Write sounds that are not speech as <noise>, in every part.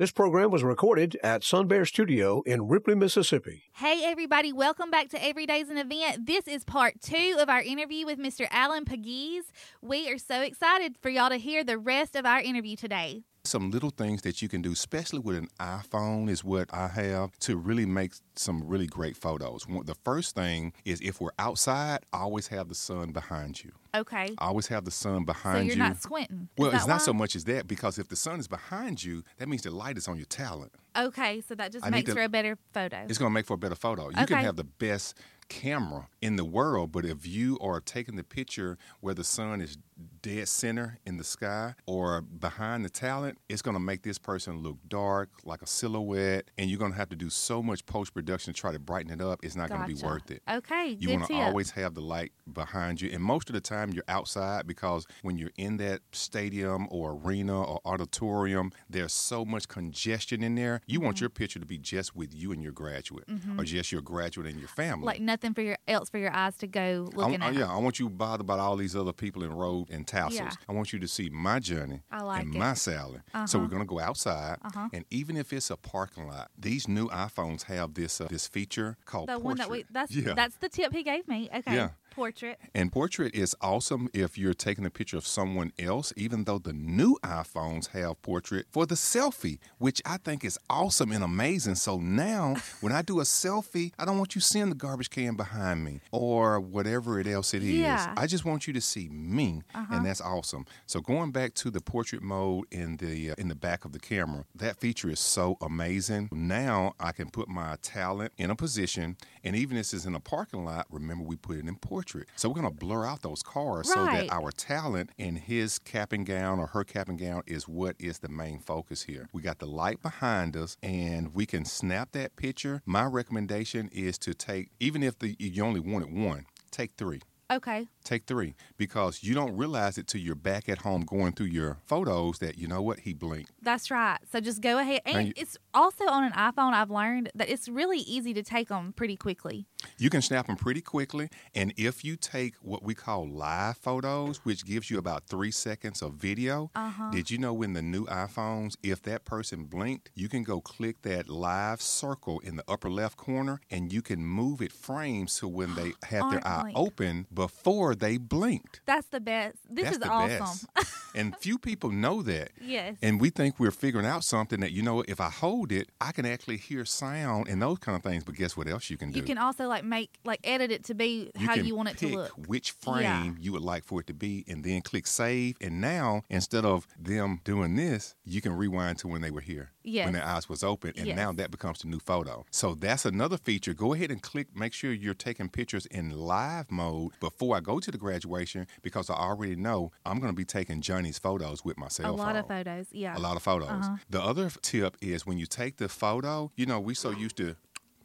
This program was recorded at Sun Bear Studio in Ripley, Mississippi. Hey, everybody, welcome back to Every Day's an Event. This is part two of our interview with Mr. Allen Pegues. We are so excited for y'all to hear the rest of our interview today. Some little things that you can do, especially with an iPhone, is what I have to really make some really great photos. The first thing is if we're outside, always have the sun behind you. Okay. Always have the sun behind you. so you. you're not squinting. Well, it's not so much as that because if the sun is behind you, that means the light is on your talent. Okay, so that just I makes to- for a better photo. It's going to make for a better photo. You Okay. can have the best camera in the world, but if you are taking the picture where the sun is dead center in the sky or behind the talent, it's going to make this person look dark, like a silhouette, and you're going to have to do so much post production to try to brighten it up. It's not going to be worth it. Okay, You want to always have the light behind you. And most of the time, you're outside because when you're in that stadium or arena or auditorium, there's so much congestion in there. You Mm-hmm. want your picture to be just with you and your graduate, or just your graduate and your family. like nothing for your else for your eyes to go looking I- at. yeah, I want you bothered about all these other people in robe and tassels. Yeah. I want you to see my journey I like and it. my salad. So Uh-huh. we're gonna go outside, Uh-huh. and even if it's a parking lot, these new iPhones have this uh, this feature called The one that we that's yeah. that's the tip he gave me. Okay. Yeah. Portrait. And portrait is awesome if you're taking a picture of someone else, even though the new iPhones have portrait for the selfie, which I think is awesome and amazing. So now <laughs> when I do a selfie, I don't want you seeing the garbage can behind me or whatever it else it is. Yeah. Uh-huh. I just want you to see me, and that's awesome. So going back to the portrait mode in the uh, in the back of the camera, that feature is so amazing. Now I can put my talent in a position, and even if this is in a parking lot, remember we put it in portrait. So we're gonna blur out those cars so that our talent and his cap and gown or her cap and gown is what is the main focus here. We got the light behind us, and we can snap that picture. My recommendation is to take, even if the you only wanted one, take three. Okay. Take three because you don't realize it till you're back at home going through your photos that you know what he blinked. That's right. So just go ahead. And you- it's also on an iPhone. I've learned that it's really easy to take them pretty quickly. You can snap them pretty quickly, and if you take what we call live photos, which gives you about three seconds of video, Uh-huh. did you know in the new iPhones, if that person blinked, you can go click that live circle in the upper left corner, and you can move it frames to when they <gasps> have their eye blink. open before they blinked. That's the best. This That's is awesome. <laughs> and few people know that. yes. And we think we're figuring out something that, you know, if I hold it, I can actually hear sound and those kind of things. But guess what else you can do? you can also like make like edit it to be You how you want it to look. which frame Yeah. you would like for it to be and then click save. And now, instead of them doing this, you can rewind to when they were here. Yes. When their eyes was open. And Yes. now that becomes the new photo. So that's another feature. Go ahead and click, make sure you're taking pictures in live mode before I go to the graduation because I already know I'm going to be taking Johnny's photos with my cell A lot of photos. Yeah. A lot of photos. Uh-huh. The other tip is when you take the photo, you know, we so used to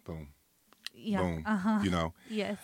boom, Yeah. boom, Uh huh. you know. Yes.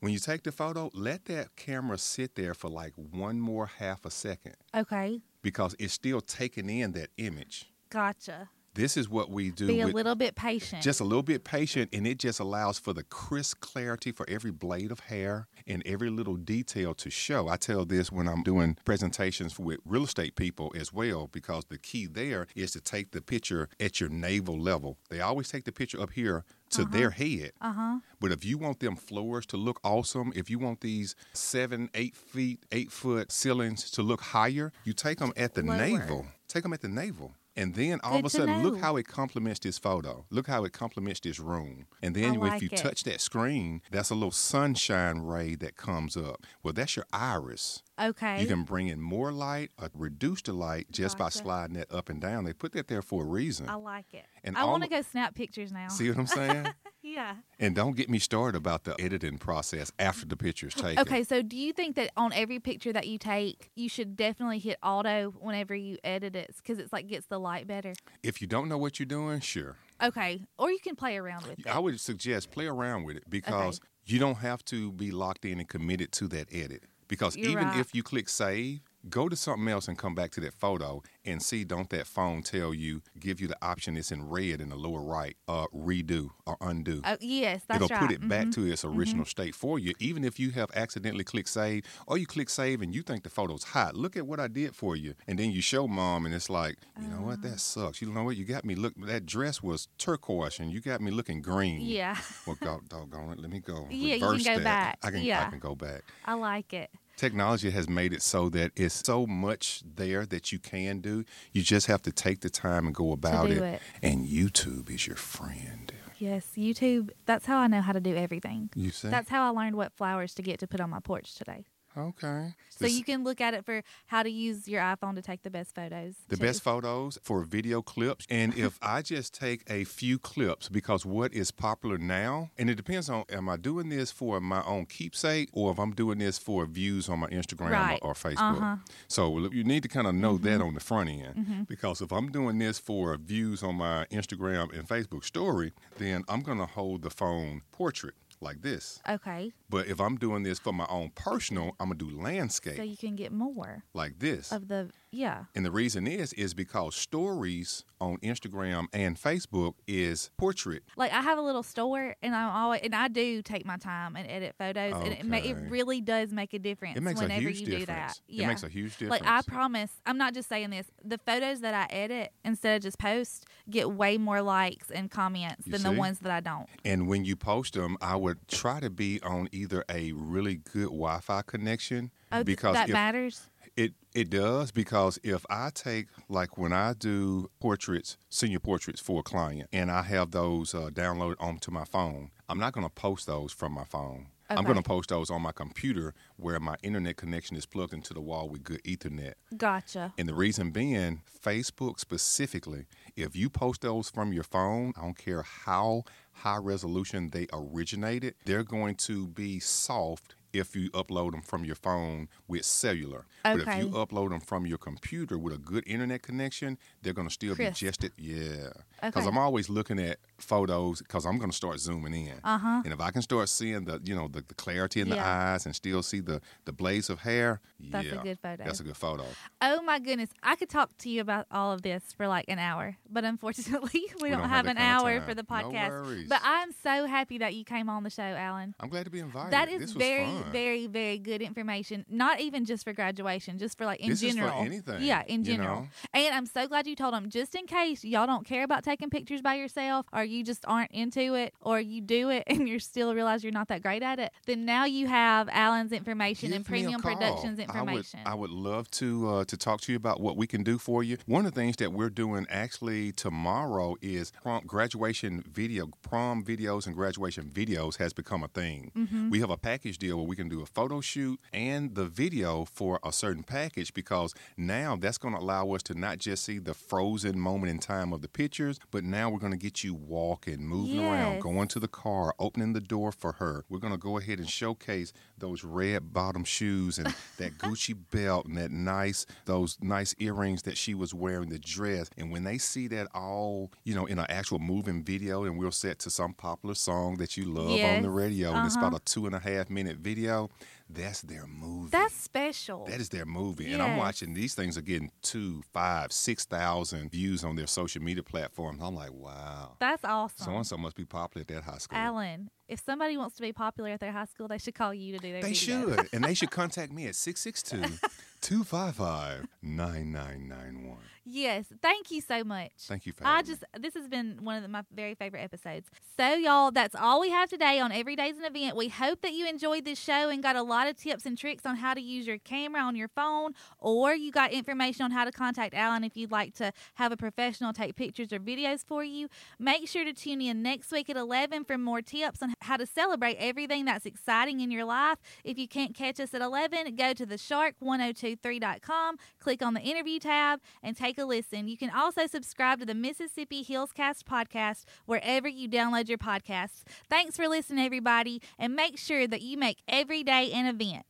When you take the photo, let that camera sit there for like one more half a second Okay. because it's still taking in that image. Gotcha. This is what we do Be a with little bit patient. just a little bit patient and it just allows for the crisp clarity for every blade of hair and every little detail to show. I tell this when I'm doing presentations with real estate people as well because the key there is to take the picture at your navel level. They always take the picture up here to their head. uh huh. But if you want them floors to look awesome, if you want these seven, eight feet, eight foot ceilings to look higher, you take them at the Lower. navel. Take them at the navel. And then all of a sudden, look how it complements this photo. Look how it complements this room. And then if you it. touch that screen, that's a little sunshine ray that comes up. Well, that's your iris. Okay. You can bring in more light or reduce the light just by sliding that up and down. They put that there for a reason. I like it. And I want to go snap pictures now. See what I'm saying? <laughs> yeah. and don't get me started about the editing process after the picture's taken. Okay, so do you think that on every picture that you take, you should definitely hit auto whenever you edit it because it's like gets the light better? If you don't know what you're doing, sure. Okay, or you can play around with it. I would suggest play around with it because you don't have to be locked in and committed to that edit. Because You're even right. if you click save, go to something else and come back to that photo and see don't that phone tell you give you the option it's in red in the lower right uh redo or undo Oh, yes, that's it'll right. put it back Mhm. to its original state for you even if you have accidentally clicked save or you click save and you think the photo's hot look at what i did for you and then you show mom and it's like you know what Uh. that sucks you know what you got me look that dress was turquoise and you got me looking green Yeah, well go, doggone it let me go <laughs> Yeah, you can reverse go that back. i can Yeah. i can go back I like it. Technology has made it so that it's so much there that you can do. You just have to take the time and go about do it. And YouTube is your friend. Yes, YouTube. That's how I know how to do everything. You see? That's how I learned what flowers to get to put on my porch today. Okay. So This- you can look at it for how to use your iPhone to take the best photos. the too. best photos for video clips. And if <laughs> I just take a few clips, because what is popular now, and it depends on am I doing this for my own keepsake or if I'm doing this for views on my Instagram Right. or, or Facebook. Uh-huh. So you need to kind of know that Mm-hmm. on the front end. Because if I'm doing this for views on my Instagram and Facebook story, then I'm going to hold the phone portrait like this. Okay, But if I'm doing this for my own personal, I'm going to do landscape so you can get more like this. of the yeah. And the reason is is because stories on Instagram and Facebook is portrait. Like I have a little store, and I'm always and I do take my time and edit photos, and it ma- it really does make a difference It makes a whenever huge you difference. do that. Yeah. It makes a huge difference. Like I promise, I'm not just saying this. The photos that I edit instead of just post get way more likes and comments You than the ones that I don't. and when you post them, I would try to be on either a really good Wi-Fi connection Oh, because that if, matters. It it does because if I take like when I do portraits, senior portraits for a client, and I have those uh, downloaded onto my phone, I'm not going to post those from my phone. I'm going to post those on my computer where my internet connection is plugged into the wall with good Ethernet. Gotcha. And the reason being, Facebook specifically, if you post those from your phone, I don't care how high resolution they originated, they're going to be soft if you upload them from your phone with cellular. But if you upload them from your computer with a good internet connection, they're going to still Crisp. be just it. Yeah. Because Okay. I'm always looking at photos because I'm going to start zooming in. Uh huh. And if I can start seeing the, you know, the, the clarity in the eyes and still see the, the blades of hair, That's a good photo. That's a good photo. Oh my goodness, I could talk to you about all of this for like an hour, but unfortunately, <laughs> we, don't, have, an that kind of hour for the podcast. worries. but I'm so happy that you came on the show, Allen. I'm glad to be invited. That is This was very, fun. very, very good information. Not even just for graduation, just for like in This general. anything, Yeah, in you general. know? And I'm so glad you told them, just in case y'all don't care about taking pictures by yourself, or you just aren't into it, or you do it <laughs> and you're still realize you're not that great at it. Then now you have Allen's information Give and Premium. Productions I information. would, I would love to uh, to talk to you about what we can do for you. One of the things that we're doing actually tomorrow is prom, graduation video, prom videos and graduation videos has become a thing. Mm-hmm. We have a package deal where we can do a photo shoot and the video for a certain package because now that's going to allow us to not just see the frozen moment in time of the pictures, but now we're going to get you walking, moving around, going to the car, opening the door for her. We're going to go ahead and showcase those red bottom shoes and <laughs> that Gucci belt and that nice those nice earrings that she was wearing, the dress. And when they see that all, you know, in an actual moving video and we're set to some popular song that you love on the Yes. radio and it's Uh-huh. about a two and a half minute video, that's their movie. That's special. That is their movie. And I'm watching these things are getting two, five, six thousand views on their social media platforms. I'm like, wow. That's awesome. So and so must be popular at that high school. Allen, if somebody wants to be popular at their high school, they should call you to do their They video. should. <laughs> and they should contact me at 662 255 9991. Yes, thank you so much. Thank you for I having me. just this has been one of the, my very favorite episodes. So y'all, that's all we have today on Every Day's an Event. We hope that you enjoyed this show and got a lot of tips and tricks on how to use your camera on your phone, or you got information on how to contact Allen if you'd like to have a professional take pictures or videos for you. Make sure to tune in next week at 11 for more tips on how to celebrate everything that's exciting in your life. If you can't catch us at 11, go to the shark1023.com, click on the interview tab, and take a listen. You can also subscribe to the Mississippi Hills Cast podcast wherever you download your podcasts. Thanks for listening, everybody, and make sure that you make every day an event.